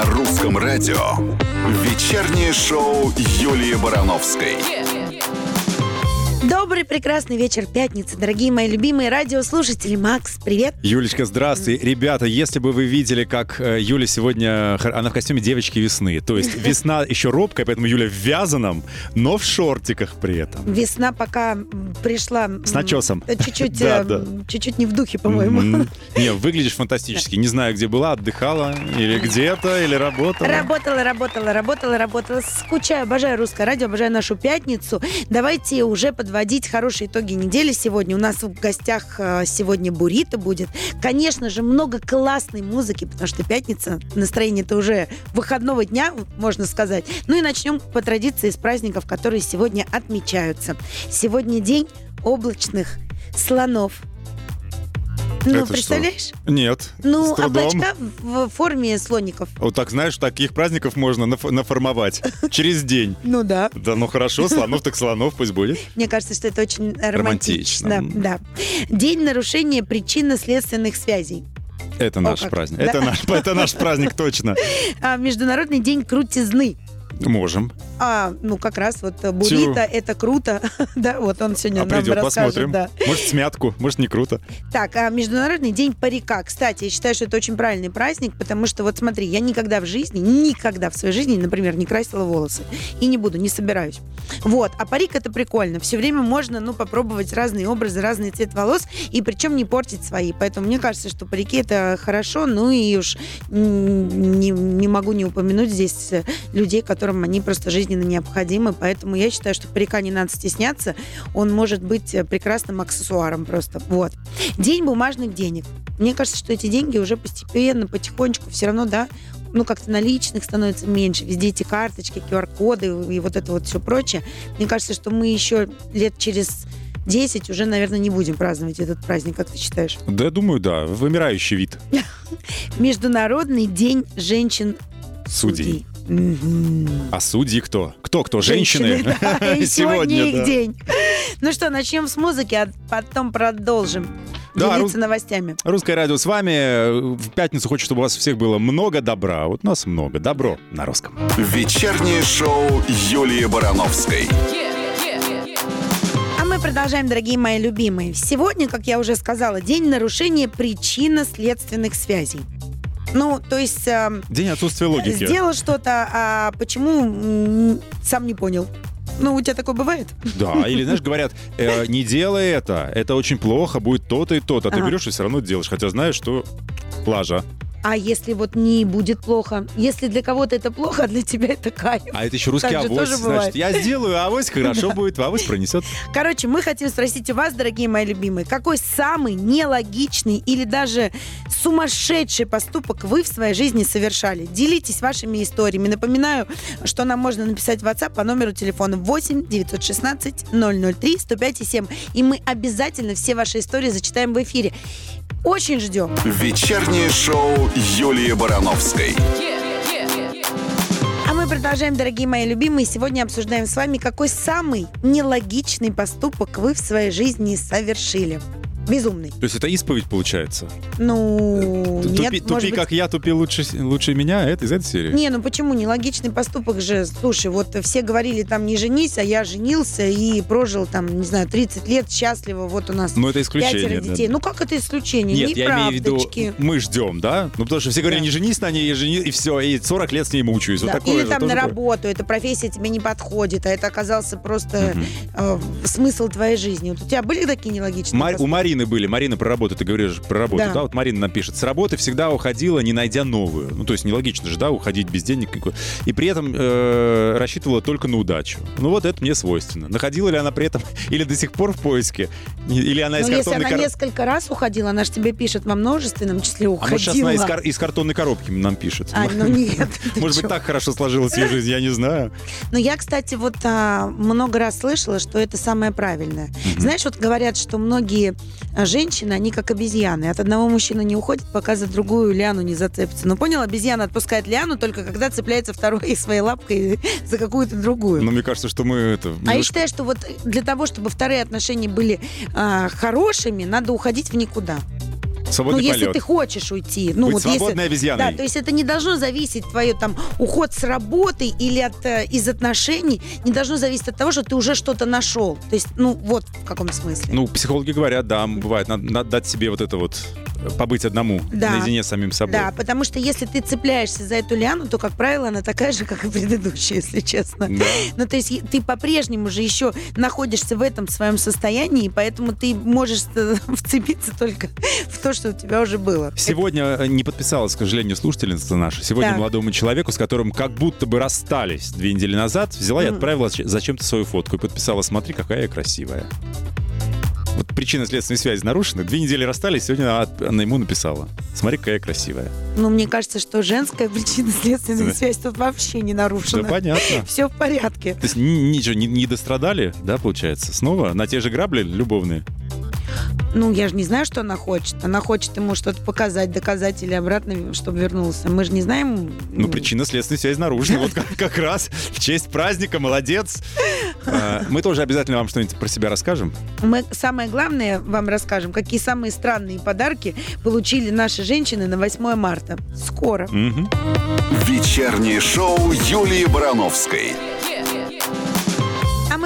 На русском радио. Вечернее шоу Юлии Барановской. Добрый, прекрасный вечер пятницы, дорогие мои любимые радиослушатели. Макс, привет. Юлечка, здравствуй. Ребята, если бы вы видели, как э, Юля сегодня... Она в костюме девочки весны. То есть весна еще робкая, поэтому Юля в вязаном, но в шортиках при этом. Весна пока пришла... С начесом. э, Чуть-чуть, Да, э, да. чуть-чуть не в духе, по-моему. Не, выглядишь фантастически. Не знаю, где была, отдыхала, или где-то, или работала. Работала, работала, работала, работала. Скучаю, обожаю русское радио, обожаю нашу пятницу. Давайте уже подводить хорошие итоги недели сегодня. У нас в гостях э, сегодня Бурита будет. Конечно же, много классной музыки, потому что пятница, настроение-то уже выходного дня, можно сказать. Ну и начнем по традиции с праздников, которые сегодня отмечаются. Сегодня день облачных слонов. Ну, Это что? представляешь? Нет, Ну, с трудом. облачка в форме слоников. Вот так, знаешь, таких праздников можно наф- наформовать через день. Ну да. Да, ну хорошо, слонов так слонов пусть будет. Мне кажется, что это очень романтично. Романтично. Да. День нарушения причинно-следственных связей. Это наш как. праздник. Да. Это наш, это наш праздник точно. А, Международный день крутизны. Можем. А, ну как раз вот буррито, это круто. да, вот он сегодня А нам придем, расскажет. посмотрим. Да. Может, смятку, может, не круто. Так, а Международный день парика. Кстати, я считаю, что это очень правильный праздник, потому что вот смотри, я никогда в жизни, никогда в своей жизни, например, не красила волосы. И не буду, не собираюсь. Вот. А парик это прикольно. Все время можно, ну, попробовать разные образы, разный цвет волос, и причем не портить свои. Поэтому мне кажется, что парики это хорошо. Ну и уж не, не могу не упомянуть здесь людей, которым они просто жизненно необходимы. Поэтому я считаю, что парика не надо стесняться. Он может быть э, прекрасным аксессуаром просто. Вот. День бумажных денег. Мне кажется, что эти деньги уже постепенно, потихонечку все равно, да, ну, как-то наличных становится меньше. Везде эти карточки, QR-коды и вот это вот все прочее. Мне кажется, что мы еще лет через 10 уже, наверное, не будем праздновать этот праздник, как ты считаешь? Да, я думаю, да. Вымирающий вид Международный день женщин А судьи кто? Кто, кто? Женщины? да, и сегодня их да. день. Ну что, начнем с музыки, а потом продолжим Да, делиться рус- новостями. Русское радио с вами. В пятницу хочу, чтобы у вас всех было много добра. Вот у нас много. Добро на русском. Вечернее шоу Юлии Барановской. А мы продолжаем, дорогие мои любимые. Сегодня, как я уже сказала, день нарушения причинно-следственных связей. Ну, то есть эм, День отсутствия логики. сделал что-то, а почему сам не понял? Ну, у тебя такое бывает? Да, или, знаешь, говорят, э, не делай это, это очень плохо, будет то-то и то-то. А ты Ага. берешь и все равно делаешь, хотя знаешь, что плажа. А если вот не будет плохо? Если для кого-то это плохо, а для тебя это кайф. А это еще русский Так авось. бывает. Значит, я сделаю авось, хорошо будет, авось пронесет. Короче, мы хотим спросить у вас, дорогие мои любимые, какой самый нелогичный или даже сумасшедший поступок вы в своей жизни совершали? Делитесь вашими историями. Напоминаю, что нам можно написать в WhatsApp по номеру телефона 8 916 003 105 7. И мы обязательно все ваши истории зачитаем в эфире. Очень ждем. Вечернее шоу Юлии Барановской. А мы продолжаем, дорогие мои любимые. Сегодня обсуждаем с вами, какой самый нелогичный поступок вы в своей жизни совершили. Безумный. То есть это исповедь получается? Ну, Тупи, нет, тупи, может быть... как я, тупи лучше, лучше меня, это из этой серии? Не, ну почему нелогичный поступок же? Слушай, вот все говорили там не женись, а я женился и прожил там, не знаю, 30 лет счастливо. Вот у нас Ну, это исключение. пятеро да. детей. Ну как это исключение? Нет, я имею в виду, мы ждем, да? Ну, потому что все говорят, Да. не женись на ней, и, жени, и все, и 40 лет с ней мучаюсь. Вот Да, такое Или же там на работу, эта профессия тебе не подходит, а это оказался просто Мгм. э, смысл твоей жизни. Вот у тебя были такие нелогичные Мар- у поступки? Марины были. Марина про работу, ты говоришь про работу, Да. да. Вот Марина нам пишет. С работы всегда уходила, не найдя новую. Ну, то есть нелогично же, да, уходить без денег. И при этом э, рассчитывала только на удачу. Ну, вот это мне свойственно. Находила ли она при этом или до сих пор в поиске, или она из если картонной она коробки. несколько раз уходила, она же тебе пишет во множественном числе А уходила. может, сейчас она из, кар- из картонной коробки нам пишет. А, ну нет. Может быть, так хорошо сложилась ее жизнь, я не знаю. Но я, кстати, вот а, много раз слышала, что это самое правильное. Знаешь, вот говорят, что многие а, женщины, они как обезьяны. От одного мужчины не уходит, пока за другую лиану не зацепится. Ну, понял, обезьяна отпускает лиану только когда цепляется второй своей лапкой за какую-то другую. Но мне кажется, что мы это... А я считаю, что вот для того, чтобы вторые отношения были а, хорошими, надо уходить в никуда. Ну, Свободный если полет. ты хочешь уйти. Ну, Быть вот если- свободной обезьяной. Да, то есть это не должно зависеть твое там уход с работы или от, э, из отношений, не должно зависеть от того, что ты уже что-то нашел. То есть, ну, вот в каком смысле. Ну, психологи говорят, да, бывает, надо, надо дать себе вот это вот, э, побыть одному, Да. наедине с самим собой. Да, потому что если ты цепляешься за эту лиану, то, как правило, она такая же, как и предыдущая, если честно. Да. Ну, то есть ты по-прежнему же еще находишься в этом своем состоянии, и поэтому ты можешь э, вцепиться только в то, что у тебя уже было. Сегодня э, не подписалась, к сожалению, слушательница наша. Сегодня Так. молодому человеку, с которым как будто бы расстались две недели назад, взяла и Мгм. отправила зачем-то свою фотку и подписала, смотри, какая я красивая. Вот причина следственной связи нарушена. Две недели расстались, сегодня от- она ему написала. Смотри, какая красивая. Ну, мне кажется, что женская причинно-следственная Да. связь тут вообще не Да, нарушена. понятно. Все в порядке. То есть ни- ничего, не, не дострадали, да, получается? Снова на те же грабли любовные? Ну, я же не знаю, что она хочет. Она хочет ему что-то показать, доказать или обратно, чтобы вернулся. Мы же не знаем. Ну, причина следственной связи нарушена. Вот как, как раз в честь праздника, молодец. А, Мы тоже обязательно вам что-нибудь про себя расскажем. Мы самое главное вам расскажем, какие самые странные подарки получили наши женщины на 8 марта. Скоро. Вечернее шоу Юлии Барановской. А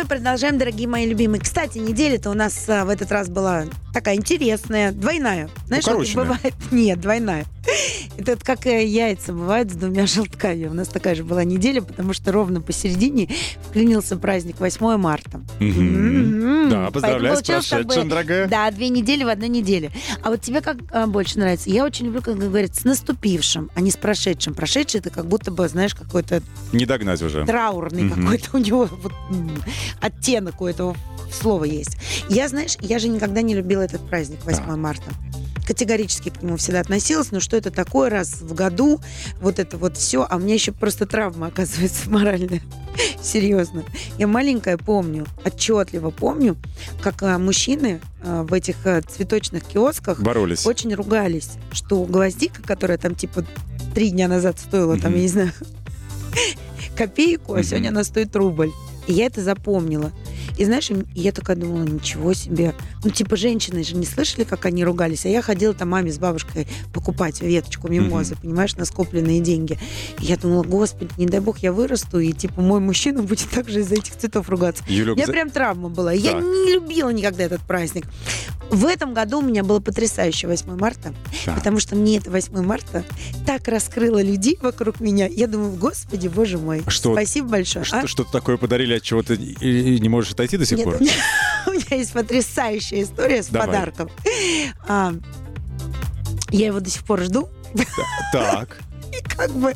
мы продолжаем, дорогие мои любимые. Кстати, неделя-то у нас а, в этот раз была такая интересная, двойная. Знаешь, вот бывает... Нет, двойная. Это как э, яйца бывают с двумя желтками. У нас такая же была неделя, потому что ровно посередине вклинился праздник 8 марта. Да, поздравляю с прошедшим, дорогая. Да, две недели в одной неделе. А вот тебе как а, больше нравится? Я очень люблю, как говорят, с наступившим, а не с прошедшим. Прошедший это как будто бы, знаешь, какой-то Не догнать уже. траурный какой-то у него оттенок у этого слова есть. Я, знаешь, я же никогда не любила этот праздник 8 Да. марта. Категорически к нему всегда относилась, но что это такое раз в году, вот это вот все, а у меня еще просто травма оказывается моральная. Серьезно. Я маленькая помню, отчетливо помню, как а, мужчины а, в этих а, цветочных киосках Боролись. очень ругались, что гвоздика, которая там типа три дня назад стоила, там, Мгм. я не знаю, копейку, а сегодня она стоит рубль. И я это запомнила. И знаешь, я такая думала, ничего себе. Ну, типа, женщины же не слышали, как они ругались. А я ходила там маме с бабушкой покупать веточку мимозы, понимаешь, на скопленные деньги. И я думала, господи, не дай бог я вырасту, и типа мой мужчина будет также из-за этих цветов ругаться. У Юлек, меня за- прям травма была. Я Так. не любила никогда этот праздник. В этом году у меня было потрясающее 8 марта, Так. потому что мне это 8 марта так раскрыло людей вокруг меня. Я думаю, господи, боже мой, что- спасибо большое. Что, А? что-то такое подарили, от чего ты не можешь отойти до сих Нет, пор? у меня, у меня есть потрясающая история с Давай. подарком. А, я его до сих пор жду, Так. и как бы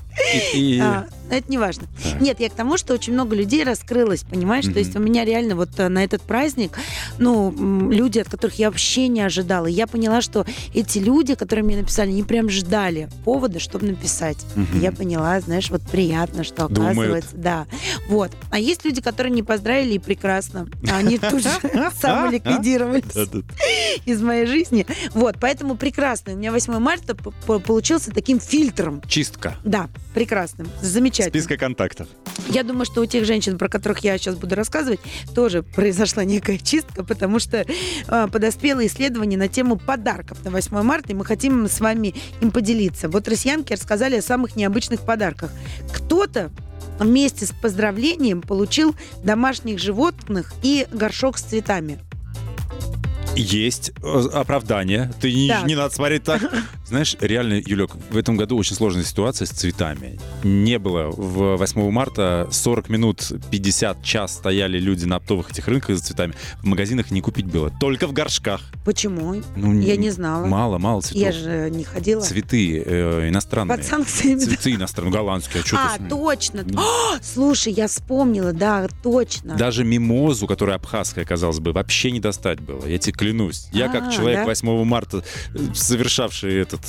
И- и- А, но это не важно. Так. Нет, я к тому, что очень много людей раскрылось, понимаешь? Мгм. То есть у меня реально вот э, на этот праздник, ну, люди, от которых я вообще не ожидала. И я поняла, что эти люди, которые мне написали, они прям ждали повода, чтобы написать. И Я поняла, знаешь, вот приятно, что Думают. оказывается, да. Вот. А есть люди, которые не поздравили, и прекрасно. Они тут же самоликвидировались из моей жизни. Вот, поэтому прекрасно. У меня 8 марта получился таким фильтром. Чистка. Да, прекрасным, замечательным. Списка контактов. Я думаю, что у тех женщин, про которых я сейчас буду рассказывать, тоже произошла некая чистка, потому что э, подоспело исследование на тему подарков на 8 марта, и мы хотим с вами им поделиться. Вот россиянки рассказали о самых необычных подарках. Кто-то вместе с поздравлением получил домашних животных и горшок с цветами. Есть э, оправдание. Ты не, не надо смотреть так. Знаешь, реально, Юлек, в этом году очень сложная ситуация с цветами. Не было в 8 марта 40 минут, 50 час стояли люди на оптовых этих рынках за цветами. В магазинах не купить было. Только в горшках. Почему? Ну, Я не знала. Мало, мало цветов. Я же не ходила. Цветы э, иностранные. Под санкциями. Цветы иностранные, голландские. А, что А, ты... точно. О, слушай, я вспомнила, да, точно. Даже мимозу, которая абхазская, казалось бы, вообще не достать было. Я тебе клянусь. Я А, как человек да? 8 марта, э, совершавший этот...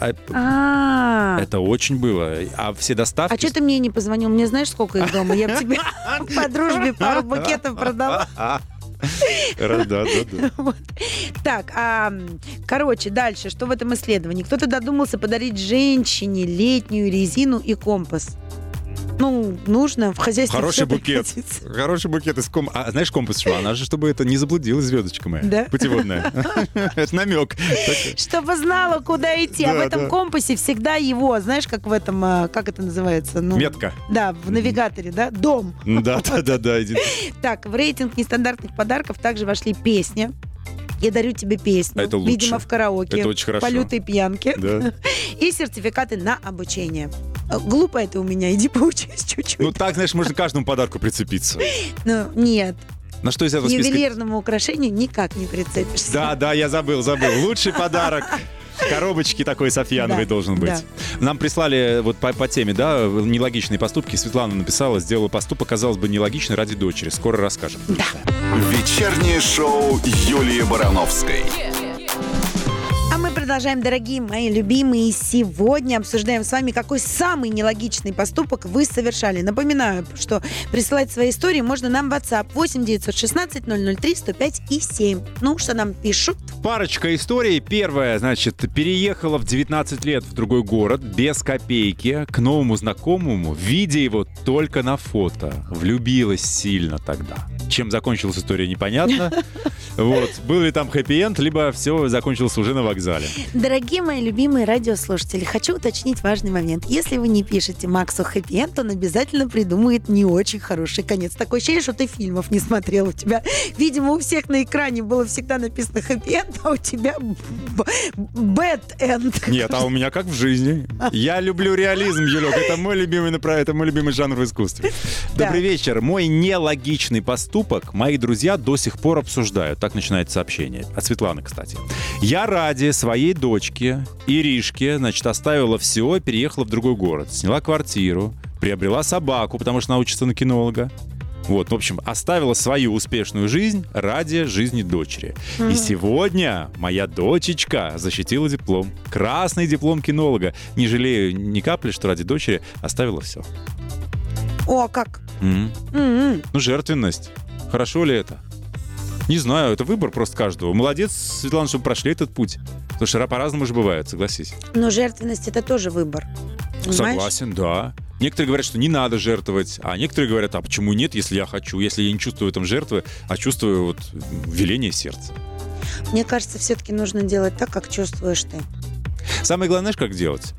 а, А, Это очень было. А все доставки... а что ты мне не позвонил? Мне знаешь, сколько их дома? Я бы тебе по дружбе пару букетов продала. Да, да, да. Вот. Так, а, короче, дальше, что в этом исследовании? Кто-то додумался подарить женщине летнюю резину и компас. Ну, нужно в хозяйстве Хороший букет. пригодится. Хороший букет из ком... А знаешь компас что? Она же, чтобы это не заблудилась звездочка моя. Да? Путеводная. Это намек. Чтобы знала, куда идти. а в этом компасе всегда его, знаешь, как в этом, а, как это называется? Ну, Метка. Да, в навигаторе, да? Дом. Да, да, да, да. Так, в рейтинг нестандартных подарков также вошли песни. Я дарю тебе песню. Это лучше. Видимо, в караоке. Это очень хорошо. По лютой пьянке. Да. И сертификаты на обучение. Э, Глупо это у меня, иди поучись чуть-чуть. Ну так, знаешь, можно к каждому подарку прицепиться. Ну, нет, На что из к этого списка? ювелирному украшению никак не прицепишься. Да, да, я забыл, забыл. Лучший подарок. В коробочке такой Софьяновой Да, должен быть. да. Нам прислали вот по, по теме, да, нелогичные поступки. Светлана написала, сделала поступок, казалось бы, нелогичный ради дочери. Скоро расскажем. Да. Вечернее шоу Юлии Барановской. Мы продолжаем, дорогие мои любимые. Сегодня обсуждаем с вами, какой самый нелогичный поступок вы совершали. Напоминаю, что присылать свои истории можно нам в WhatsApp 8 916 003 105 и 7. Ну, что нам пишут? Парочка историй. Первая, значит, переехала в 19 лет в другой город без копейки к новому знакомому, видя его только на фото. Влюбилась сильно тогда. Чем закончилась история, непонятно. Вот. Был ли там хэппи-энд, либо все закончилось уже на вокзале. Дорогие мои любимые радиослушатели, хочу уточнить важный момент. Если вы не пишете Максу хэппи он обязательно придумает не очень хороший конец. Такое ощущение, что ты фильмов не смотрел. У тебя, видимо, у всех на экране было всегда написано хэппи а у тебя бэд энд. Нет, а у меня как в жизни. Я люблю реализм, Юлек. Это мой любимый, это мой любимый жанр в искусстве. Добрый вечер. Мой нелогичный поступок мои друзья до сих пор обсуждают. Так начинается сообщение. От Светланы, кстати. Я ради своей дочки Иришки, значит, оставила все и переехала в другой город. Сняла квартиру, приобрела собаку, потому что она учится на кинолога. Вот, в общем, оставила свою успешную жизнь ради жизни дочери. И сегодня моя дочечка защитила диплом. Красный диплом кинолога. Не жалею ни капли, что ради дочери оставила все. О, как? М. М-м. Ну, жертвенность. Хорошо ли это? Не знаю, это выбор просто каждого. Молодец, Светлана, что прошли этот путь. Потому что по-разному же бывает, согласись. Но жертвенность это тоже выбор. Понимаешь? Согласен, да. Некоторые говорят, что не надо жертвовать, а некоторые говорят, а почему нет, если я хочу, если я не чувствую в этом жертвы, а чувствую вот веление сердца. Мне кажется, все-таки нужно делать так, как чувствуешь ты. Самое главное, знаешь, как делать?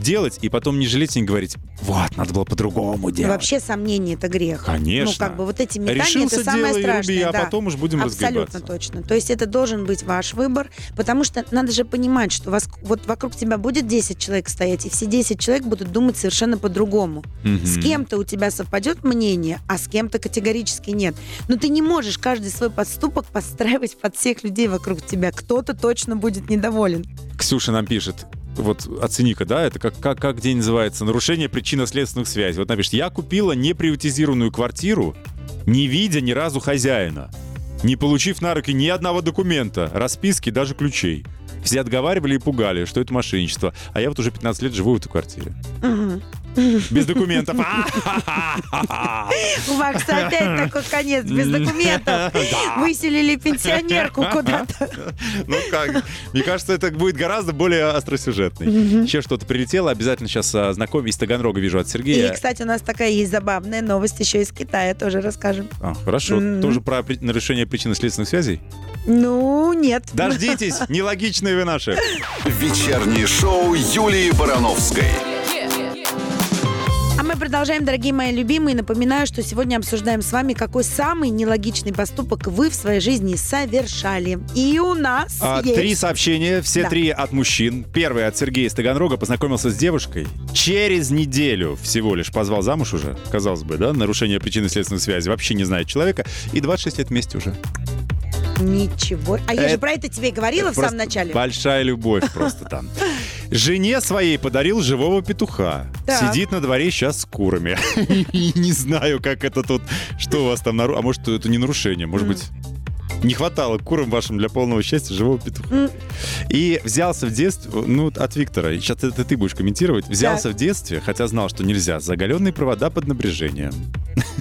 Сделать и потом не жалеть и не говорить, вот, надо было по-другому делать. Вообще сомнение это грех. Конечно. Ну, как бы вот эти метания Решился, это самое делай, страшное. люби, а да. потом уж будем Абсолютно точно. То есть это должен быть ваш выбор, потому что надо же понимать, что вас, вот вокруг тебя будет 10 человек стоять, и все 10 человек будут думать совершенно по-другому. Мгм. С кем-то у тебя совпадет мнение, а с кем-то категорически нет. Но ты не можешь каждый свой поступок подстраивать под всех людей вокруг тебя. Кто-то точно будет недоволен. Ксюша нам пишет, вот оцени-ка, да, это как, как, как день называется, нарушение причинно-следственных связей. Вот она пишет, я купила неприватизированную квартиру, не видя ни разу хозяина, не получив на руки ни одного документа, расписки, даже ключей. Все отговаривали и пугали, что это мошенничество. А я вот уже 15 лет живу в этой квартире. Мгм. Без документов. У Макса опять такой конец, без документов. Выселили пенсионерку куда-то. Ну как? Мне кажется, это будет гораздо более остросюжетный. Еще что-то прилетело. Обязательно сейчас знакомь из Таганрога вижу от И, Сергея. кстати, у нас такая есть забавная новость еще из Китая, тоже расскажем. А, хорошо. Тоже про нарушение причинно-следственных связей? Ну, нет. Дождитесь, нелогичные вы наши. Вечернее шоу Юлии Барановской. Продолжаем, дорогие мои любимые. Напоминаю, что сегодня обсуждаем с вами, какой самый нелогичный поступок вы в своей жизни совершали. И у нас А, есть... Три сообщения, все Да. три от мужчин. Первый от Сергея из Таганрога. Познакомился с девушкой. Через неделю всего лишь позвал замуж уже. Казалось бы, да? Нарушение причинно-следственной связи. Вообще не знает человека. И 26 лет вместе уже. Ничего. А я же про это тебе и говорила в самом начале. Большая любовь просто там. Жене своей подарил живого петуха. Так. Сидит на дворе сейчас с курами. Не знаю, как это тут, что у вас там, а может, это не нарушение, может быть, не хватало курам вашим для полного счастья живого петуха. М. И взялся в детстве, ну, от Виктора, сейчас это ты будешь комментировать, взялся в детстве, хотя знал, что нельзя, за оголенные провода под напряжением.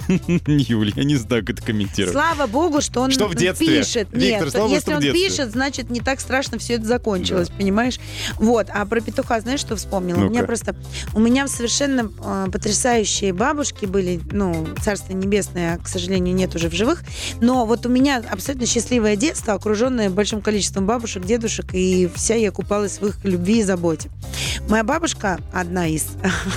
Юль, я не знаю, как это комментировать. Слава богу, что он Что в детстве? пишет. Виктор, Нет, слава если что в он детстве. пишет, значит, не так страшно все это закончилось, понимаешь? Вот. А про петуха знаешь, что вспомнила? У меня просто... У меня совершенно э, потрясающие бабушки были. Ну, царство небесное, к сожалению, нет уже в живых. Но вот у меня абсолютно счастливое детство, окруженное большим количеством бабушек, дедушек, и вся я купалась в их любви и заботе. Моя бабушка, одна из,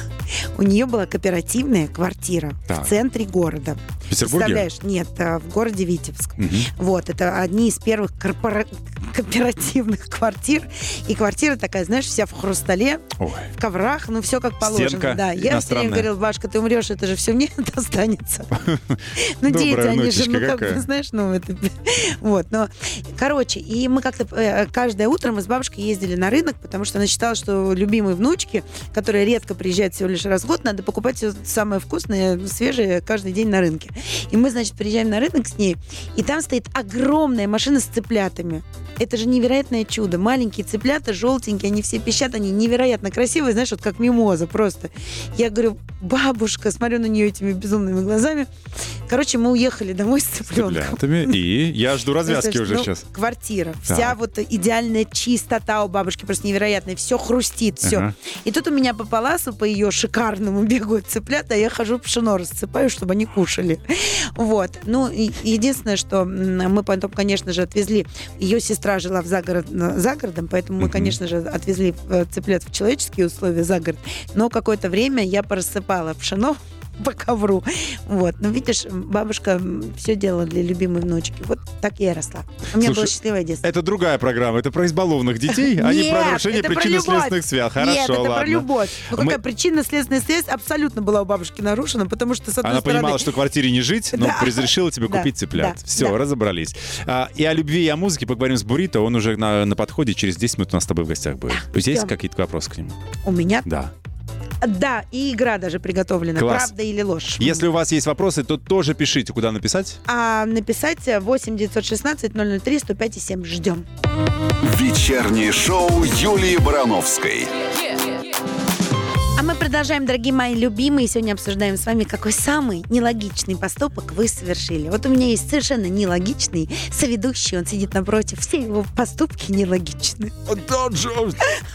у нее была кооперативная квартира Так. в центре города. В Петербурге? Представляешь? Нет, э, в городе Витебск. Мгм. Вот, это одни из первых корпора- кооперативных квартир. И квартира такая, знаешь, вся в хрустале, Ой. в коврах, ну все как положено. Стенка да, я все время говорила, Башка, ты умрешь, это же все мне достанется. Ну, дети, они же, ну, как бы, знаешь, ну, это... Вот, но, короче, и мы как-то э, каждое утро мы с бабушкой ездили на рынок, потому что она считала, что любимой внучке, которая редко приезжает всего лишь раз в год, надо покупать все самое вкусное, свежее каждый день на рынке. И мы, значит, приезжаем на рынок с ней, и там стоит огромная машина с цыплятами. Это же невероятное чудо. Маленькие цыплята, желтенькие, они все пищат, они невероятно красивые, знаешь, вот как мимоза просто. Я говорю, бабушка, смотрю на нее этими безумными глазами. Короче, мы уехали домой с цыпленком. Цыплятами. И я жду развязки уже ну, сейчас. Квартира. Вся вот идеальная чистота у бабушки просто невероятная. Все хрустит, все. И тут у меня по паласу, по ее шикарному бегают цыплята, а я хожу пшено рассыпаю, чтобы они кушали. Вот. Ну, единственное, что мы потом, конечно же, отвезли... Ее сестра жила в загород, за городом, поэтому мы, конечно же, отвезли э, цыплят в человеческие условия за город. Но какое-то время я порассыпала пшено по ковру. Вот. Ну, видишь, бабушка все делала для любимой внучки. Вот так я и росла. У меня было Слушай, счастливое детство. Это другая программа, это про избалованных детей, а не про нарушение причинно-следственных связей. Хорошо, Нет, это ладно. про любовь. Ну Мы- какая причинно-следственная связь абсолютно была у бабушки нарушена, потому что, с одной Она стороны... понимала, что в квартире не жить, но Да. разрешила тебе Да, купить цыплят. да, Все, да. разобрались. А, и о любви и о музыке поговорим с Бурито. Он уже на, на подходе. Через 10 минут у нас с тобой в гостях будет. Тебя есть какие-то вопросы к нему? У меня... Да. Да, и игра даже приготовлена. Класс. Правда или ложь. Если у вас есть вопросы, то тоже пишите, куда написать. А написать 8 916 003 105 7. Ждем. Вечернее шоу Юлии Барановской. А мы продолжаем, дорогие мои любимые. Сегодня обсуждаем с вами, какой самый нелогичный поступок вы совершили. Вот у меня есть совершенно нелогичный соведущий. Он сидит напротив. Все его поступки нелогичны.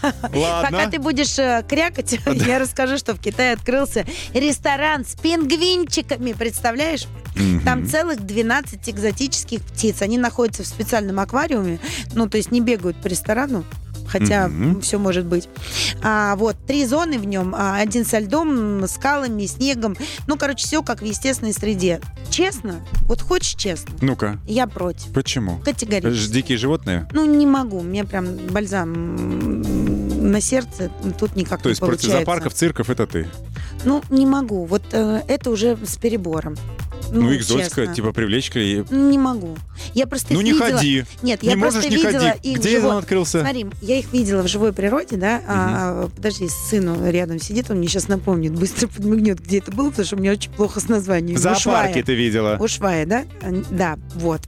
Пока ты будешь э, крякать, я расскажу, что в Китае открылся ресторан с пингвинчиками. Представляешь? Там целых 12 экзотических птиц. Они находятся в специальном аквариуме. Ну, то есть не бегают по ресторану. Хотя Мгм. все может быть. А, вот, три зоны в нем. а, один со льдом, скалами, снегом. Ну, короче, все как в естественной среде. Честно? Вот хочешь честно? Ну-ка, Я против. почему? Категорически. Дикие животные? Ну, не могу. Меня прям бальзам на сердце. Тут никак То не есть против получается. зоопарков, цирков это ты. Ну, не могу. Вот э, это уже с перебором. Ну, экзотика, честно. типа привлечь. и- Не могу. Я просто Ну не видела. ходи. Нет, Не я можешь, просто не видела ходи. их Где вживую. он открылся? Смотри, я их видела в живой природе, да. А, подожди, сыну рядом сидит, он мне сейчас напомнит, быстро подмигнет, где это было, потому что у меня очень плохо с названием. В зоопарке Ушвая. ты видела. Ушвая, да? Да, вот.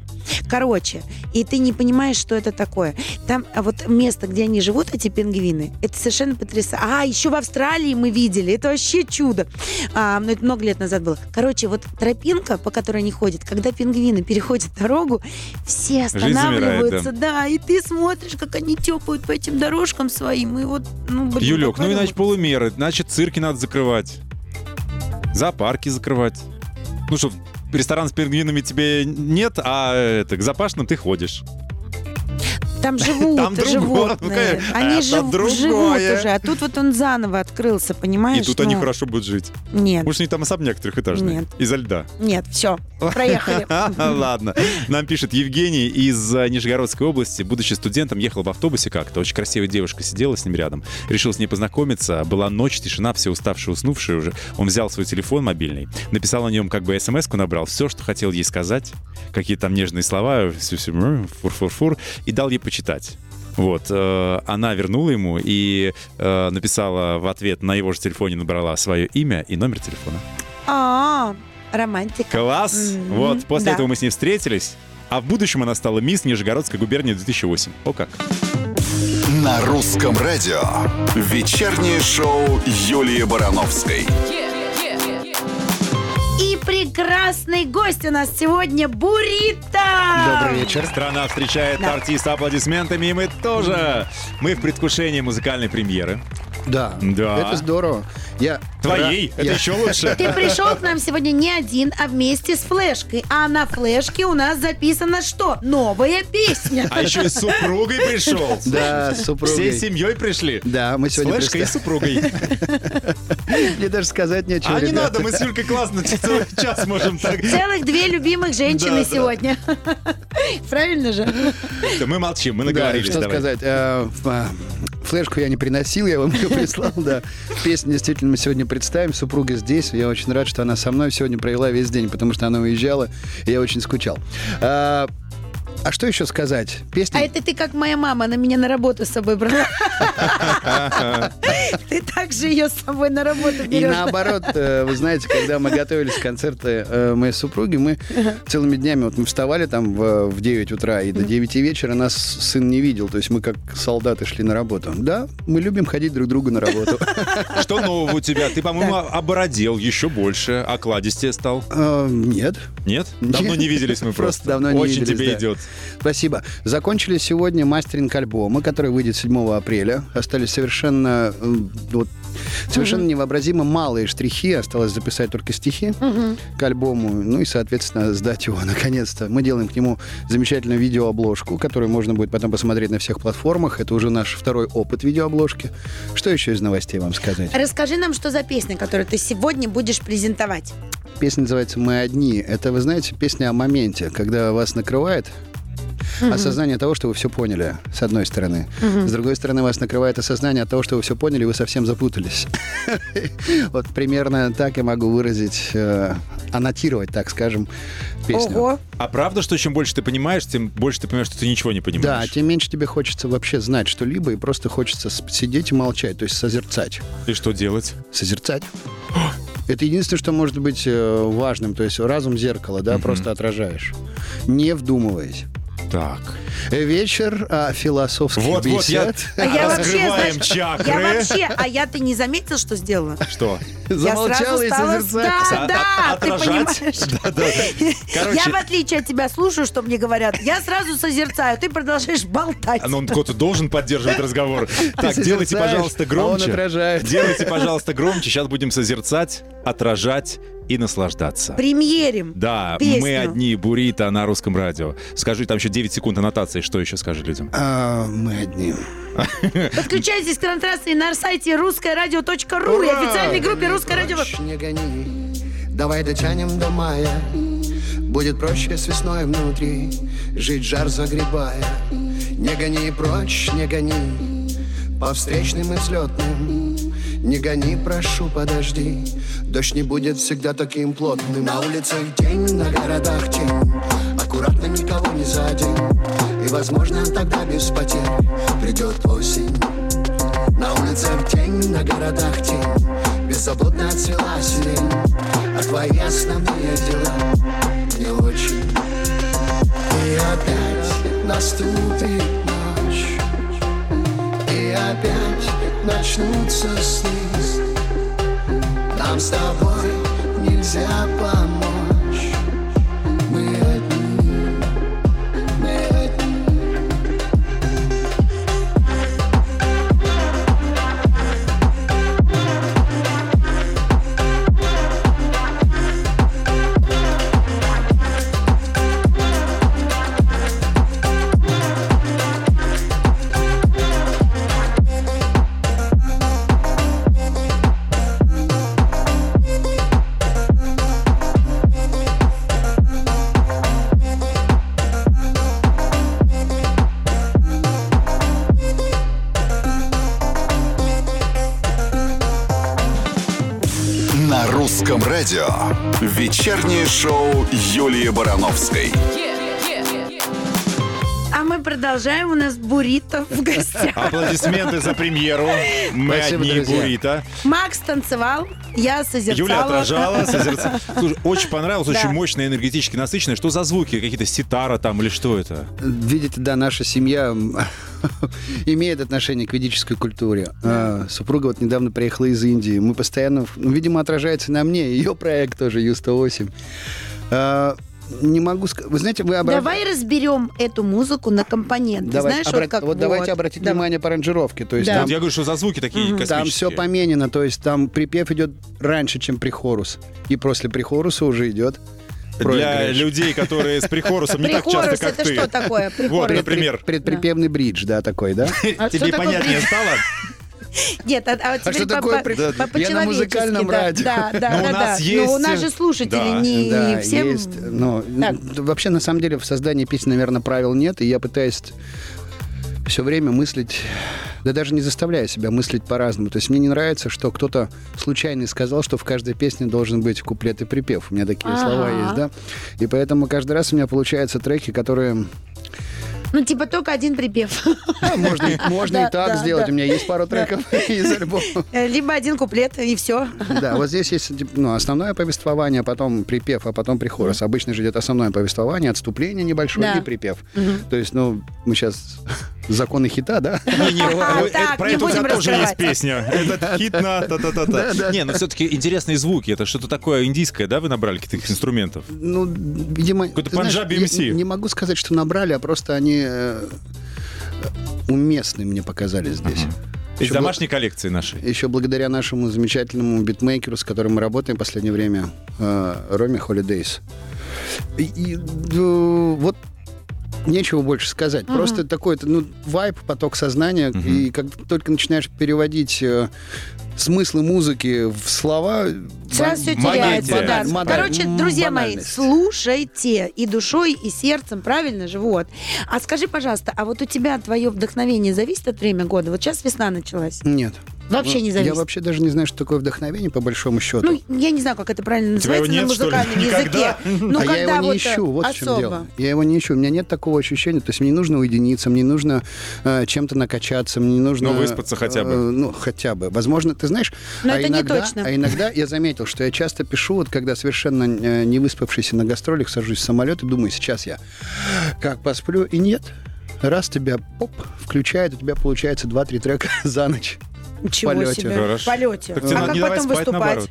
Короче, и ты не понимаешь, что это такое. Там а вот место, где они живут, эти пингвины, это совершенно потрясающе. А, еще в Австралии мы видели. Это вообще чудо. А, ну, это много лет назад было. Короче, вот тропинка, по которой они ходят, когда пингвины переходят дорогу, все Жизнь замирает, останавливаются, да. и ты смотришь, как они тепают по этим дорожкам своим, и вот, ну, блин, Юлек, ну иначе полумеры. Значит, цирки надо закрывать. Зоопарки закрывать. Ну что, ресторан с пингвинами тебе нет, а это, к запашным ты ходишь. Там живут Там другое, ну, животные. конечно, Они это жив- живут уже. А тут вот он заново открылся, понимаешь? И тут они Ну, хорошо будут жить. Нет, Уж не там особняк трехэтажный. Нет. Изо льда. нет, все, проехали. Ладно. Нам пишет Евгений из э, Нижегородской области. Будучи студентом, ехал в автобусе как-то. Очень красивая девушка сидела с ним рядом. Решил с ней познакомиться. Была ночь, тишина, все уставшие, уснувшие уже. Он взял свой телефон мобильный, написал на нем как бы смс-ку, набрал все, что хотел ей сказать. Какие там нежные слова, фур-фур-фур. И дал ей почитать. Вот, э, она вернула ему и э, написала в ответ на его же телефоне набрала свое имя и номер телефона. А, романтика. Класс! Мгм, Вот, после да. этого мы с ней встретились. А в будущем она стала мисс Нижегородской губернии 2008. О как. На русском радио. Вечернее шоу Юлии Барановской. И прекрасный гость у нас сегодня Бурита. Добрый вечер. Страна встречает Да. артиста аплодисментами, и мы тоже. Мы в предвкушении музыкальной премьеры. Да. Да. Это здорово. Я Твоей, ра- это я- еще лучше. Ты пришел к нам сегодня не один, а вместе с флешкой. А на флешке у нас записано что? Новая песня. А еще и с супругой пришел. Да, с супругой. Всей семьей пришли. Да, мы С сегодня флешкой и супругой. Мне даже сказать нечего, А не надо, мы с Юлькой классно целый час можем так. Целых две любимых женщины Да, да. сегодня. Правильно же? Да, Мы молчим, мы Да, наговорились. что давай. сказать. А, Флешку я не приносил, я вам ее прислал, да. Песню действительно мы сегодня представим. Супруга здесь. Я очень рад, что она со мной сегодня провела весь день, потому что она уезжала, и я очень скучал. А что еще сказать? Песня... А это ты как моя мама, она меня на работу с собой брала. Ты также ее с собой на работу И берешь. наоборот, э, вы знаете, когда мы готовились к концерту э, моей супруги, мы целыми днями, вот мы вставали там в, в 9 утра, и до 9 вечера нас сын не видел. То есть мы как солдаты шли на работу. Да, мы любим ходить друг к другу на работу. Что нового у тебя? Ты, по-моему, обородел еще больше, окладистее стал. Э, Нет. Нет? Давно не виделись мы Просто просто. давно не Очень виделись, тебе да. идет. Спасибо. Закончили сегодня мастеринг альбома, который выйдет 7 апреля. Остались совершенно вот, совершенно невообразимо малые штрихи. Осталось записать только стихи к альбому. Ну и, соответственно, сдать его наконец-то. Мы делаем к нему замечательную видеообложку, которую можно будет потом посмотреть на всех платформах. Это уже наш второй опыт видеообложки. Что еще из новостей вам сказать? Расскажи нам, что за песня, которую ты сегодня будешь презентовать. Песня называется «Мы одни». Это, вы знаете, песня о моменте, когда вас накрывает осознание того, что вы все поняли, с одной стороны. С другой стороны, вас накрывает осознание того, что вы все поняли, и вы совсем запутались. Вот примерно так я могу выразить, э, аннотировать, так скажем, песню. Ого. А правда, что чем больше ты понимаешь, тем больше ты понимаешь, что ты ничего не Да, понимаешь? тем меньше тебе хочется вообще знать что-либо, и просто хочется сидеть и молчать, то есть созерцать. И что делать? Созерцать. Это единственное, что может быть э, важным. То есть разум зеркало, да, просто отражаешь. Не вдумываясь. Так. Вечер а, философских Вот-вот, я... бесед. А я вообще, знаешь, чакры. Я вообще, а я ты не заметил, что сделала? Что? Я Замолчала сразу и стала, созерцать. да, да, ты понимаешь. Да, да. Короче, Я, в отличие от тебя, слушаю, что мне говорят. Я сразу созерцаю, ты продолжаешь болтать. а, ну, он кто-то должен поддерживать разговор. Так, делайте, пожалуйста, а громче. Он отражает. Делайте, пожалуйста, громче. Сейчас будем созерцать, отражать и наслаждаться. Премьерим. Да, Песню. мы одни, Бурита на русском радио. Скажи, там еще 9 секунд аннотации. Что еще скажи людям? А, мы одни. Подключайтесь к трансляции на сайте русское радио.ру и официальной группе Русское радио. Не гони, давай дотянем до мая Будет проще с весной внутри Жить жар загребая Не гони прочь, не гони По встречным и взлетным Не гони, прошу, подожди. Дождь не будет всегда таким плотным На улицах день, на городах тень. Аккуратно никого не задень И, возможно, тогда без потерь. Придет осень на улицах день, на городах тень. Беззаботно отцвела сирень А твои основные дела не очень. И опять наступит ночь И опять начнутся сны Нам с тобой нельзя помочь Вечернее шоу Юлии Барановской. А мы продолжаем. У нас Бурито в гостях. Аплодисменты за премьеру. Мы Спасибо, одни, друзья. Бурита. Макс танцевал, я созерцала. Юля отражала, созерцала. Слушай, очень понравилось, Да. очень мощно, энергетически насыщенное. Что за звуки? Какие-то ситара там или что это? Видите, да, наша семья м, имеет отношение к ведической культуре. А, супруга вот недавно приехала из Индии. Мы постоянно, ну, видимо, отражается на мне. Ее проект тоже Ю-108. А, не могу сказать. Вы знаете, вы обра- Давай разберем эту музыку на компоненты. Давай- Знаешь, обра- вот как вот давайте обратить Давай. внимание по аранжировке. То есть Да. там, Вот я говорю, что за звуки такие там космические. все поменено. То есть там припев идет раньше, чем прихорус. И после прихоруса уже идет Для людей, которые с прихорусом не так часто, как это ты. что такое? Вот, например. Предприпевный бридж, да, такой, да? А Тебе понятнее стало? Нет, а, а вот А теперь что по- такое по- при- по- Я на музыкальном да, радио. Да, да, Но у да, нас да. есть- Но у нас же слушатели Да. не да, всем... есть. Но Так. вообще, на самом деле, в создании песни, наверное, правил нет, и я пытаюсь все время мыслить, да даже не заставляя себя мыслить по-разному. То есть мне не нравится, что кто-то случайно сказал, что в каждой песне должен быть куплет и припев. У меня такие Ага. слова есть, да? И поэтому каждый раз у меня получаются треки, которые... Ну, типа только один припев. а, можно и- можно Да, и так да, сделать. да. У меня есть пару треков из альбома. Э, Либо один куплет, и все. Да, вот здесь есть ну, основное повествование, потом припев, а потом прихорус. Обычно же идет основное повествование, отступление небольшое Да. и припев. То есть, ну, мы сейчас законы хита, да? Не-не, А, э, так, Про не это у тебя тоже есть песня. Этот хит на та-та-та-та. Не, но все-таки интересные звуки. Это что-то такое индийское, да, вы набрали каких-то инструментов? Ну, видимо... Какой-то я MC. Не могу сказать, что набрали, а просто они э, уместны мне показались здесь. Из Еще домашней коллекции нашей. Еще благодаря нашему замечательному битмейкеру, с которым мы работаем в последнее время, э, Роме Холидейс. И, и, э, вот нечего больше сказать. Просто такой ну, вайп, поток сознания. И как только начинаешь переводить э, смыслы музыки в слова... Сразу все теряется. да. Модель. Короче, друзья мои, слушайте и душой, и сердцем, правильно же? Вот. А скажи, пожалуйста, а вот у тебя твое вдохновение зависит от времени года? Вот сейчас весна началась. Нет. Вообще не Я зависит. вообще даже не знаю, что такое вдохновение, по большому счету. Ну, я не знаю, как это правильно называется на нет, ли? музыкальном языке. Никогда? Ну, а я когда его не вот ищу, вот в чем особо. дело. Я его не ищу, у меня нет такого ощущения. То есть мне нужно уединиться, мне нужно э, чем-то накачаться, мне нужно... Ну, выспаться хотя бы. э, ну, хотя бы. Возможно, ты знаешь... Но а это не иногда, точно. А иногда я заметил, что я часто пишу, вот когда совершенно э, не выспавшийся на гастролях, сажусь в самолет и думаю, сейчас я как посплю, и нет. Раз тебя поп включает, у тебя получается 2-3 трека за ночь. Ничего полете. себе. Хорошо. В полете. Так а как потом спать, выступать? наоборот.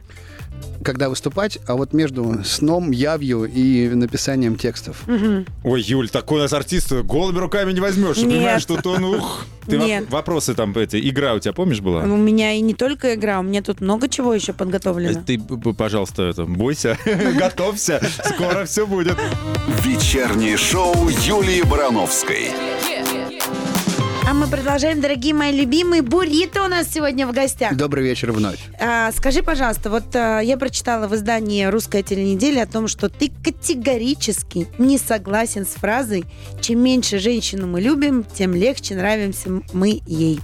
Когда выступать, а вот между сном, явью и написанием текстов. Ой, Юль, такой у нас артист, голыми руками не возьмешь. Ты Нет. понимаешь, что он, ух. Ты воп- Нет. вопросы там, эти, игра у тебя, помнишь, была? У меня и не только игра, у меня тут много чего еще подготовлено. Ты, б- б- пожалуйста, это, бойся, готовься, скоро все будет. Вечернее шоу Юлии Барановской. А мы продолжаем, дорогие мои любимые. Бурито у нас сегодня в гостях. Добрый вечер вновь. А, скажи, пожалуйста, вот а, я прочитала в издании «Русская теленеделя» о том, что ты категорически не согласен с фразой «Чем меньше женщину мы любим, тем легче нравимся мы ей».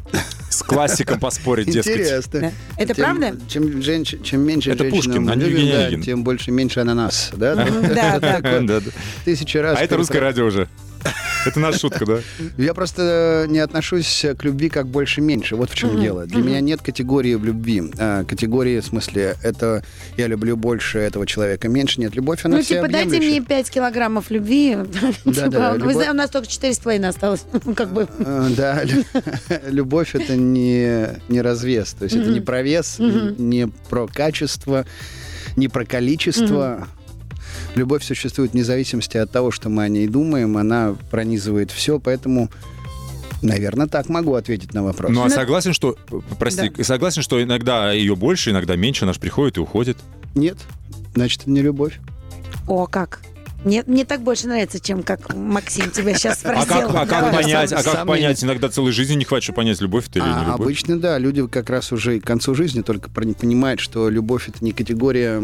С классиком поспорить, дескать. Интересно. Да. Это Тем- правда? Чем, женщ- чем меньше Это женщин Пушкин, мы а любим, да, тем больше меньше ананас. Да? Да, да. Тысячи раз. А это русское радио уже. Это наша шутка, да? Я просто не отношусь к любви как больше-меньше. Вот в чем дело. Для меня нет категории в любви. А, категории, в смысле, это я люблю больше этого человека. Меньше нет. Любовь, она Ну, типа, дайте мне 5 килограммов любви. Да-да, Типа, у нас только 4,5 осталось. Ну, Как бы. А, Да, лю- любовь это не, не развес. То есть это не про вес, не про качество, не про количество. Любовь существует вне зависимости от того, что мы о ней думаем. Она пронизывает все, поэтому, наверное, так могу ответить на вопрос. Ну, а Ну, согласен, что... Прости, согласен, что иногда ее больше, иногда меньше, наш приходит и уходит. Нет, значит, это не любовь. О, как? Нет, мне так больше нравится, чем как Максим тебя сейчас спросил. А как, а как понять, а как понять, иногда целой жизни не хватит, чтобы понять, любовь это или не А любовь? обычно, да, люди как раз уже к концу жизни только понимают, что любовь это не категория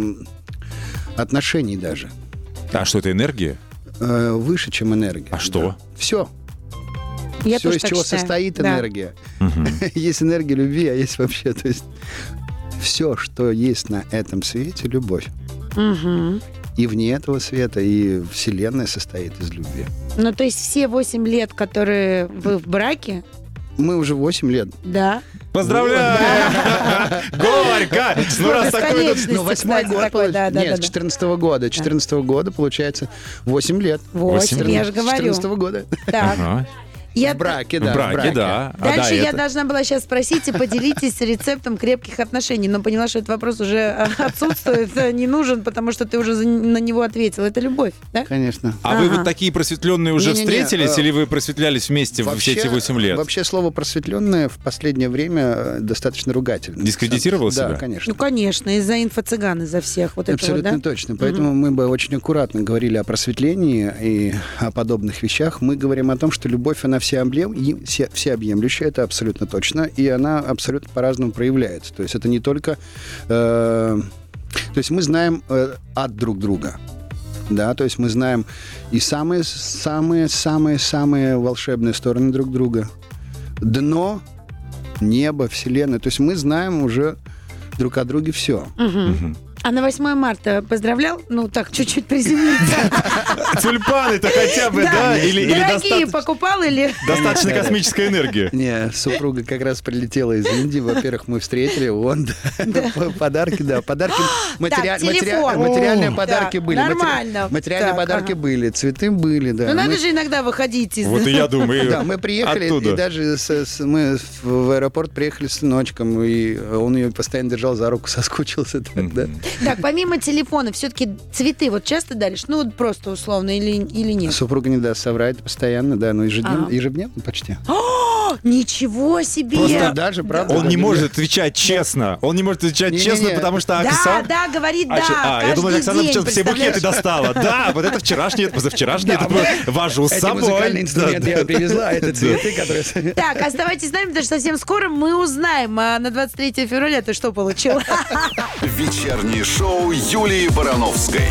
отношений даже. А что это энергия? Э, выше, чем энергия. А что? Все. Я все, из чего считаю. состоит Да. энергия. есть энергия любви, а есть вообще, то есть все, что есть на этом свете, любовь. Мгм. И вне этого света, и Вселенная состоит из любви. Ну, то есть все 8 лет, которые вы в браке, Мы уже 8 лет. да. Поздравляю! Горько! Ну, раз такой Ну, восьмой год, Нет, с да. 14 года. 14 года, получается, 8 лет. Восемь, Восемь я же С говорю. 14 года. Так. Я- В браке, да. в браке, да. А Дальше до я этого- должна была сейчас спросить и поделитесь рецептом крепких отношений, но поняла, что этот вопрос уже э, отсутствует, э, не нужен, потому что ты уже на него ответил. Это любовь, да? Конечно. А вы Ага. вот такие просветленные уже Не-не-не, встретились, э, или вы просветлялись вместе в все эти 8 лет? Вообще слово просветленное в последнее время э, достаточно ругательно. Дискредитировало Да, себя? конечно. Ну, конечно, из-за инфо-цыган, из-за всех. Вот этого, Абсолютно да? точно. Поэтому мы бы очень аккуратно говорили о просветлении и о подобных вещах. Мы говорим о том, что любовь, она всеоблем- и- все- всеобъемлющая, это абсолютно точно, и она абсолютно по-разному проявляется. То есть это не только... э, то есть мы знаем э, от друг друга. Да, то есть мы знаем и самые, самые, самые, самые волшебные стороны друг друга. Дно, небо, вселенная. То есть мы знаем уже друг о друге все. А на 8 марта поздравлял? Ну, так, чуть-чуть приземлиться. Тюльпаны-то хотя бы, да? Дорогие покупал или... достаточно космическая энергия? Не, супруга как раз прилетела из Индии. Во-первых, мы встретили он. да. Подарки, да. Подарки. Материальные подарки были. нормально. Материальные Так, подарки ага. были. Цветы были, да. Ну, надо Мы- же иногда выходить из... Вот и я думаю, Да, мы приехали, и даже с- с- мы в аэропорт приехали с сыночком, и он ее постоянно держал за руку, соскучился так, да. Так, помимо телефона, все-таки цветы вот часто даришь? Ну, вот просто условно или, или нет? Супруга не даст соврать постоянно, да, но ежедневно, Ага. ежедневно почти. О, ничего себе! Просто даже, правда. Он не да. может отвечать честно. Он не может отвечать честно, потому что Да, Оксана... да, говорит да. А, че- а, я думал, Оксана сейчас все букеты достала. Да, вот это вчерашний, это позавчерашний, это вожу с Эти собой. Да, я да. привезла, а это цветы, которые... Так, оставайтесь с нами, потому что совсем скоро мы узнаем, а на 23 февраля ты что получил. Вечернее шоу Юлии Барановской.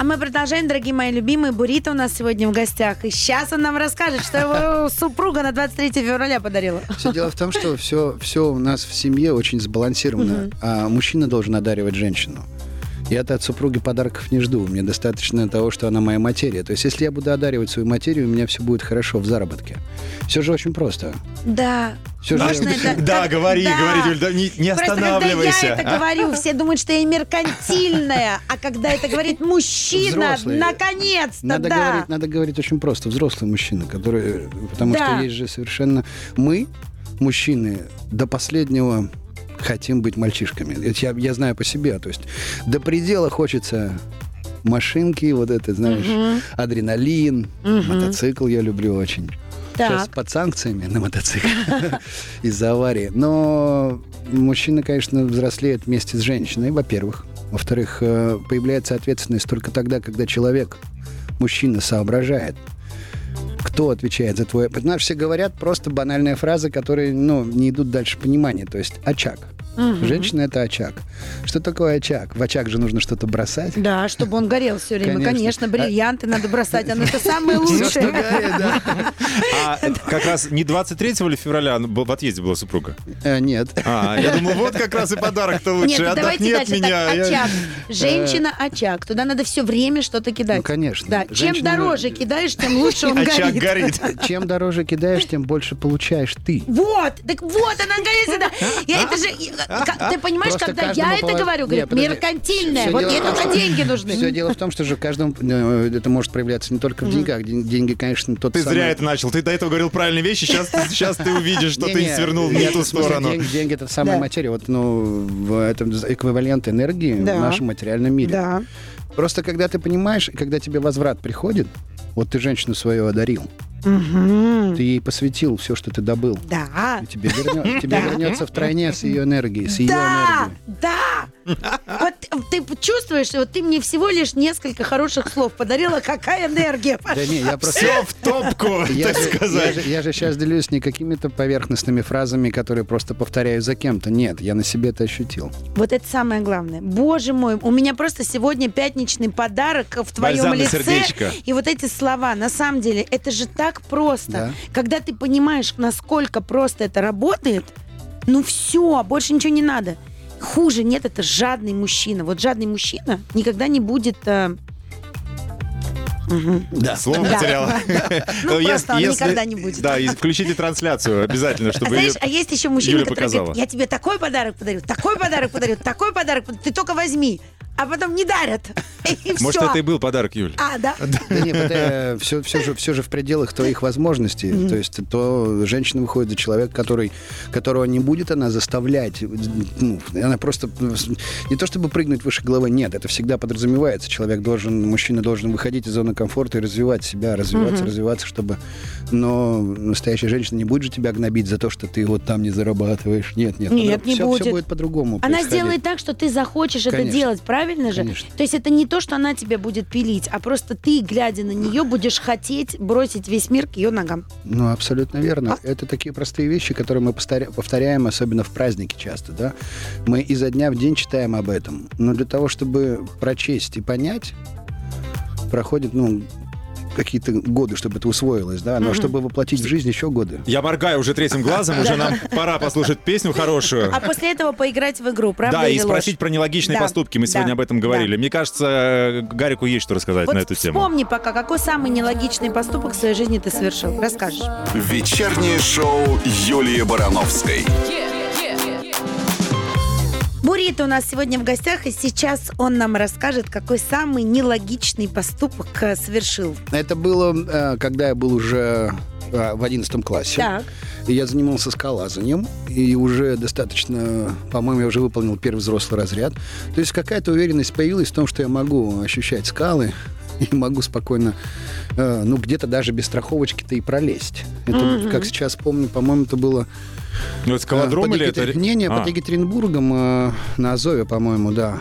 А мы продолжаем, дорогие мои любимые. Бурита у нас сегодня в гостях. И сейчас он нам расскажет, что его супруга на 23 февраля подарила. Все дело в том, что все, все у нас в семье очень сбалансировано, а мужчина должен одаривать женщину. Я-то от супруги подарков не жду. Мне достаточно того, что она моя материя. То есть, если я буду одаривать свою материю, у меня все будет хорошо в заработке. Все же очень просто. Да. Всё же- Можно это- Да, как- говори, да. говори, Юль, да не, не Просто останавливайся. когда я это говорю, все думают, что я меркантильная, а когда это говорит мужчина, наконец-то, Надо, да. говорить, надо говорить очень просто. Взрослый мужчина, который... Потому Да. что есть же совершенно... Мы, мужчины, до последнего хотим быть мальчишками. Это я, я знаю по себе. То есть до предела хочется машинки, вот это, знаешь, адреналин, мотоцикл я люблю очень. Сейчас Так. под санкциями на мотоцикле из-за аварии. Но мужчина, конечно, взрослеет вместе с женщиной, во-первых. Во-вторых, э, появляется ответственность только тогда, когда человек, мужчина, соображает, кто отвечает за твой... Понимаешь, все говорят просто банальные фразы, которые, ну, не идут дальше понимания. То есть очаг. Женщина — это очаг. Что такое очаг? В очаг же нужно что-то бросать. Да, чтобы он горел все время. Конечно. Конечно, бриллианты надо бросать, оно это самое что лучшее. горит, да. А как раз не 23 ли февраля в отъезде была супруга? Э, Нет. А, я думал, вот как раз и подарок-то лучше. Нет, ну давайте Отдохни от дальше. очаг. Женщина очаг. Туда надо все время что-то кидать. Ну, конечно. Да, чем дороже кидаешь, тем лучше он Очаг горит. горит. Чем дороже кидаешь, тем больше получаешь ты. Вот, так вот она наконец-то. Я это же, ты понимаешь, Просто когда я это говорю, говорит, Всё вот том, только деньги нужны. Все дело в том, что же каждому э, это может проявляться не только в деньгах. Ден- Деньги, конечно, тот Ты самый... зря это начал. Ты до этого говорил правильные вещи, сейчас, сейчас ты увидишь, что ты свернул не ту сторону. Деньги, это самая материя. Вот, ну, в этом эквивалент энергии в нашем материальном мире. Да. Просто когда ты понимаешь, когда тебе возврат приходит, вот ты женщину свою одарил, Мгм. ты ей посвятил все, что ты добыл. Да. И тебе, вернется втройне с ее энергией, с ее Да, энергией. да. Вот ты чувствуешь, что вот ты мне всего лишь несколько хороших слов подарила, какая энергия. Да не, я просто... Все в топку, Я так же, я, сказать. же, я же сейчас делюсь не какими-то поверхностными фразами, которые просто повторяю за кем-то. Нет, я на себе это ощутил. Вот это самое главное. Боже мой, у меня просто сегодня пятничный подарок в твоем лице. сердечко. И вот эти слова, на самом деле, это же так просто. Да. Когда ты понимаешь, насколько просто это работает, ну все, больше ничего не надо. Хуже нет, это жадный мужчина. Вот жадный мужчина никогда не будет... э, мгм. Да. Слово Да. потеряла. Ну, Если- просто он если- никогда не будет. Да, и включите трансляцию обязательно, А чтобы... знаешь, ее- а есть еще мужчины, Юля которые показала. говорят, я тебе такой подарок подарю, такой подарок подарю, такой подарок, подарю, ты только возьми. А потом не дарят. И Может, это и был подарок, Юль. А, да? Да нет, все, все, же, все же в пределах твоих возможностей. То есть то женщина выходит за человека, который, которого не будет она заставлять. Ну, она просто не то чтобы прыгнуть выше головы, нет, это всегда подразумевается. Человек должен, мужчина должен выходить из зоны комфорта и развивать себя, развиваться, развиваться, чтобы... Но настоящая женщина не будет же тебя гнобить за то, что ты вот там не зарабатываешь. Нет, нет. Нет, не все, будет. Все будет по-другому Она сделает так, что ты захочешь это Конечно. делать, правильно же? Конечно. То есть это не то, что она тебя будет пилить, а просто ты, глядя на нее, будешь хотеть бросить весь мир к ее ногам. Ну, абсолютно верно. А? Это такие простые вещи, которые мы повторя- повторяем, особенно в праздники часто, да. Мы изо дня в день читаем об этом. Но для того, чтобы прочесть и понять, проходит, ну, какие-то годы, чтобы это усвоилось, да. Но чтобы воплотить в жизнь, еще годы. Я моргаю уже третьим глазом, уже нам пора послушать песню хорошую. А после этого поиграть в игру, правда Да, и спросить про нелогичные Да, поступки. Мы сегодня об этом говорили. Мне кажется, Гарику есть что рассказать на эту тему. вспомни пока, какой самый нелогичный поступок в своей жизни ты совершил. Расскажешь. Вечернее шоу Юлии Барановской. Бурито у нас сегодня в гостях, и сейчас он нам расскажет, какой самый нелогичный поступок э, совершил. Это было, э, когда я был уже э, в одиннадцатом классе. Так. И я занимался скалазанием, и уже достаточно, по-моему, я уже выполнил первый взрослый разряд. То есть какая-то уверенность появилась в том, что я могу ощущать скалы, и могу спокойно, э, ну, где-то даже без страховочки-то и пролезть. Это, как сейчас помню, по-моему, это было... Ну, это скалодром э, под или это... Не, не, А. под Екатеринбургом, э, на Азове, по-моему, да.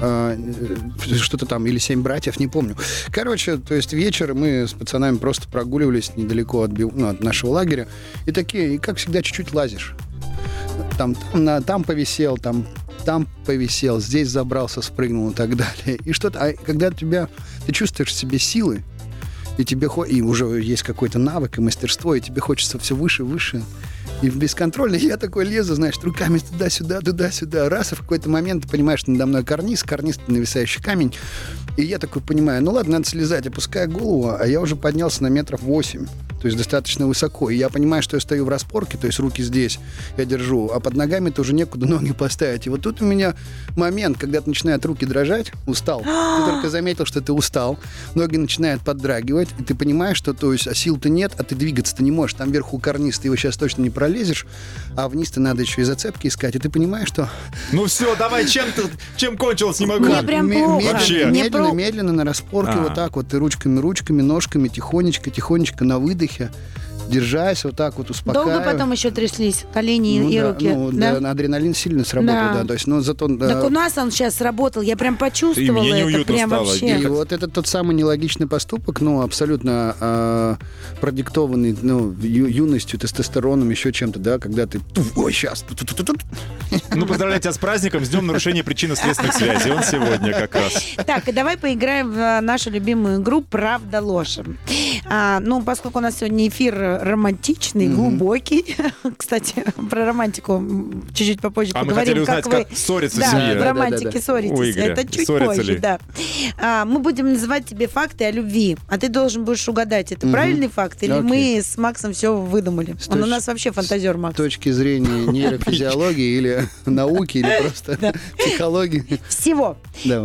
Э, э, Что-то там, или «Семь братьев», не помню. Короче, то есть вечер мы с пацанами просто прогуливались недалеко от, ну, от нашего лагеря. И такие, и как всегда, чуть-чуть лазишь. Там, там, на- там повисел, там там повисел, здесь забрался, спрыгнул и так далее. И что-то, а когда тебя, ты чувствуешь в себе силы, и тебе и уже есть какой-то навык и мастерство, и тебе хочется все выше, выше. И бесконтрольно я такой лезу, знаешь, руками туда-сюда, туда-сюда. Раз, и в какой-то момент ты понимаешь, что надо мной карниз, карниз — нависающий камень. И я такой понимаю, ну ладно, надо слезать, опускаю голову, а я уже поднялся на метров восемь. То есть достаточно высоко. И я понимаю, что я стою в распорке, то есть руки здесь я держу, а под ногами тоже некуда ноги поставить. И вот тут у меня момент, когда начинают руки дрожать, устал. Ты только заметил, что ты устал, ноги начинают поддрагивать, и ты понимаешь, что то есть, а сил-то нет, а ты двигаться-то не можешь. Там вверху карниз, ты его сейчас точно не пролезешь, а вниз-то надо еще и зацепки искать. И ты понимаешь, что Ну все, давай, чем, ты, чем кончилось, не могу. Мне прям плохо. Медленно, про- медленно на распорке, А. вот так вот, ты ручками, ручками, ножками, тихонечко, тихонечко на выдохе, Yeah. Держась, вот так вот успокаивая. Долго потом еще тряслись колени Ну и да, руки. ну, да? да, адреналин сильно сработал, Да. да. То есть, ну, зато... да, Так у нас он сейчас сработал, я прям почувствовала И мне это. Прям стало. вообще. И вот это тот самый нелогичный поступок, ну, абсолютно э, продиктованный, ну, ю- юностью, тестостероном, еще чем-то, да, когда ты, ой, сейчас, Ну, поздравляю тебя с праздником, с днем нарушения причинно-следственных связей. Он сегодня как раз. Так, и давай поиграем в нашу любимую игру «Правда ложь». А, ну, поскольку у нас сегодня эфир романтичный, глубокий. Кстати, про романтику чуть-чуть попозже А мы поговорим. хотели узнать, вы- как ссорится да, семья. в Да, да, романтике да, да. ссоритесь. У. Это чуть Ссорятся позже, ли? да. А, мы будем называть тебе факты о любви, а ты должен будешь угадать, это Мгм. правильный факт или Окей. мы с Максом все выдумали. С Он у точ- нас вообще фантазер, С Макс. точки зрения нейрофизиологии или науки, или просто психологии. Всего.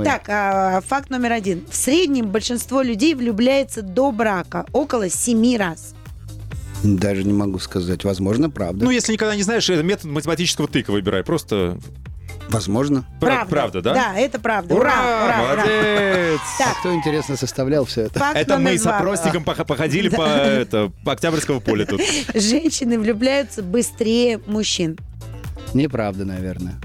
Так, а, факт номер один. В среднем большинство людей влюбляется до брака около семи раз. Даже не могу сказать. Возможно, правда. Ну, если никогда не знаешь, это метод математического тыка выбирай. Просто Возможно. пра- правда, да? Да, это правда. Ура, ура, ура. Молодец! А Так, кто, интересно, составлял все это? факт Это мы с два. опросником пох- походили по, это, по Октябрьскому полю тут. Женщины влюбляются быстрее мужчин. Неправда, наверное.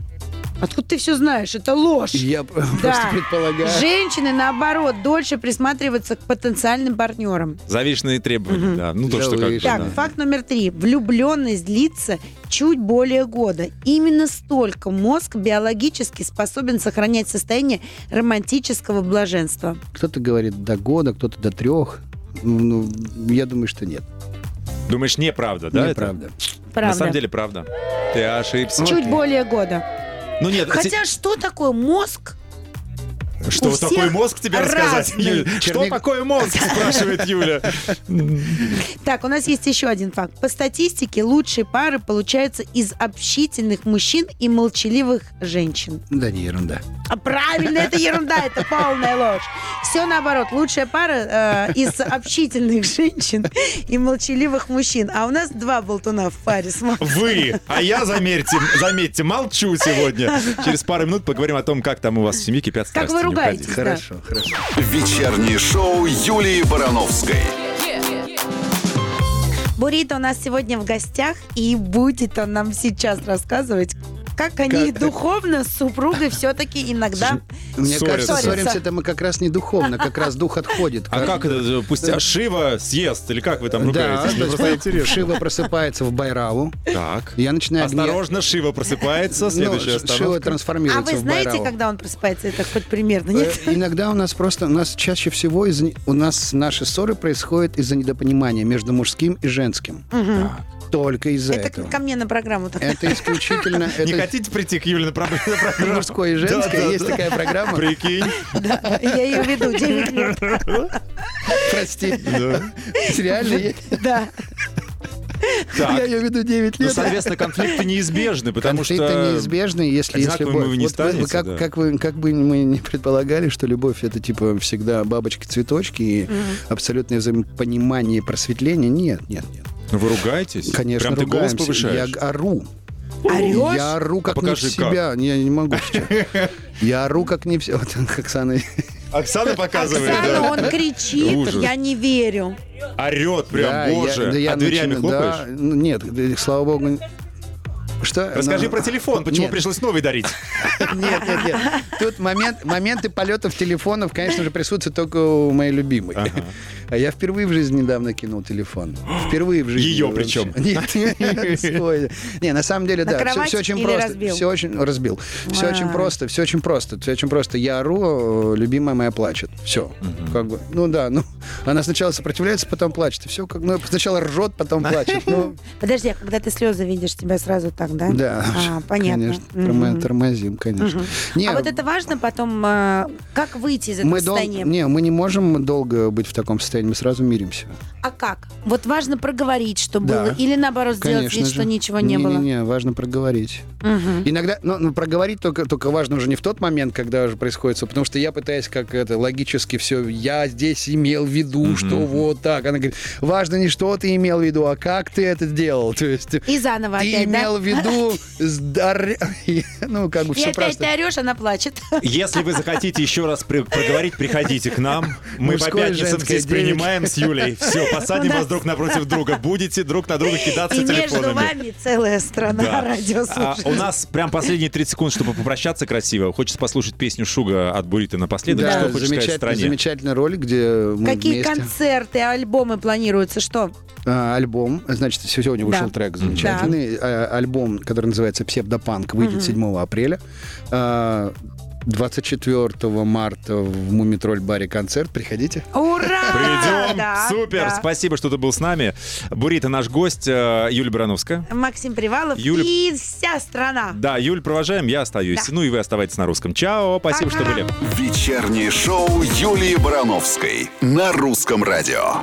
Откуда ты все знаешь? Это ложь. Я п- просто Да. предполагаю. Женщины, наоборот, дольше присматриваются к потенциальным партнерам. Завишенные требования, да. Ну, то, что как. Так, да. факт номер три. Влюбленность длится чуть более года. Именно столько мозг биологически способен сохранять состояние романтического блаженства. Кто-то говорит до года, кто-то до трех. Ну, я думаю, что нет. Думаешь, неправда, да? это? Неправда. Правда. На самом деле, правда. Ты ошибся. Чуть более года. Ну нет, Хотя что такое мозг? Что у такое всех мозг тебе рассказать? Юля? Что такое мозг, спрашивает Юля. Так, у нас есть еще один факт. По статистике, лучшие пары получаются из общительных мужчин и молчаливых женщин. Да не ерунда. А правильно, это ерунда, это полная ложь. Все наоборот. Лучшая пара э, из общительных женщин и молчаливых мужчин. А у нас два болтуна в паре. Смотри. Вы, а я, заметьте, заметьте, молчу сегодня. Через пару минут поговорим о том, как там у вас в семье кипят Как страсти. вы Не ругаетесь? уходите. Хорошо, хорошо. Вечернее шоу Юлии Барановской. Бурито у нас сегодня в гостях, и будет он нам сейчас рассказывать, как они духовно с супругой все-таки иногда... Мне Ссорятся. кажется, Ссорятся. ссоримся это мы как раз не духовно, как раз дух отходит. А как это? Пусть а Шива съест, или как вы там ругаетесь? Мне то просто интересно. Шива просыпается в Байраву. Так. Я начинаю Осторожно, Шива просыпается. Ну, Следующая Ш- Шива остановка. А трансформируется вы знаете, когда он просыпается? Это хоть примерно, нет? Э, Иногда у нас просто, у нас чаще всего из у нас наши ссоры происходят из-за недопонимания между мужским и женским. Только из-за Это этого. ко мне на программу. Это исключительно Не это хотите прийти к Юле на про- на программу? мужское и женское. Есть да. такая программа. Прикинь. Да, я ее веду 9 лет. Прости. Реально. Да. Я Так. ее веду 9 Ну, лет. соответственно, конфликты неизбежны, потому Конфликты что... неизбежны, если, если любовь. вы не Вот станете, как, да. как, вы, как бы мы не предполагали, что любовь это типа всегда бабочки-цветочки и абсолютное взаимопонимание и просветление. Нет, нет, нет. Ну, Вы ругаетесь? Конечно, Прям ты голос ругаемся. повышаешь? Я ору. Орешь? Я ору как покажи, не в себя. Не, Я не могу сейчас. Я ору как не в себя. Вот Оксана. Оксана показывает, Оксана, да? он кричит, Ужас. я не верю. Орет прям, Да, я- боже. да я а дверями начинаю- да, хлопаешь? ну, нет, да, слава богу. Что? Расскажи Ну, про телефон, почему нет. пришлось новый дарить. Нет, нет, нет. Тут момент, моменты полетов телефонов, конечно же, присутствуют только у моей любимой. А я впервые в жизни недавно кинул телефон. Впервые в жизни. Ее причем. Нет. Не, на самом деле, да, все, кровать очень просто. Все очень разбил. Все А. очень просто, все очень просто. Все очень просто. Я ору, э, любимая моя плачет. Все. Как бы, ну да, ну, она сначала сопротивляется, потом плачет. Все как, ну, сначала ржет, потом плачет. Ну, Подожди, а когда ты слезы видишь, тебя сразу так, да? да. А, понятно. Конечно, Мгм. тормо- тормозим, конечно. Не, А вот это важно потом, э, как выйти из этого мы дол- состояния? Не, мы не можем долго быть в таком состоянии, мы сразу миримся. А как? Вот важно проговорить, что Да. было, или наоборот сделать Конечно вид, же. что ничего не, было. Не-не-не, важно проговорить. Мгм. Иногда, ну, ну, проговорить только, только важно уже не в тот момент, когда уже происходит, потому что я пытаюсь как это логически все, я здесь имел в виду, что вот так. Она говорит, важно не что ты имел в виду, а как ты это сделал. То есть И заново ты опять, имел да? в виду, здар- ну, как бы И все опять ты орешь, она плачет. Если вы захотите еще раз при- проговорить, приходите к нам. Мы по Мужское, пятницам здесь девять. принимаем с Юлей. Все, посадим вас друг напротив друга. Будете друг на друга кидаться И между телефонами. вами целая страна Да. А, радиослушателей. у нас прям последние 30 секунд, чтобы попрощаться красиво. Хочется послушать песню Шуга от Бурита напоследок. Да, Что хочешь сказать замечательный, стране? замечательный ролик, где мы Какие вместе. концерты, альбомы планируются? Что? А, альбом, значит, сегодня вышел Да. трек замечательный. А, альбом, который называется «Псевдопанк», выйдет 7 апреля. А, 24 марта в Мумитроль баре концерт. Приходите. Ура! Придем. Да, Супер. да. Спасибо, что ты был с нами. Бурита наш гость, э, Юлия Барановская. Максим Привалов Юля- и вся страна. Да, Юль, провожаем, я остаюсь. Да. Ну и вы оставайтесь на русском. Чао, спасибо, что Пока. были. Вечернее шоу Юлии Барановской на русском радио.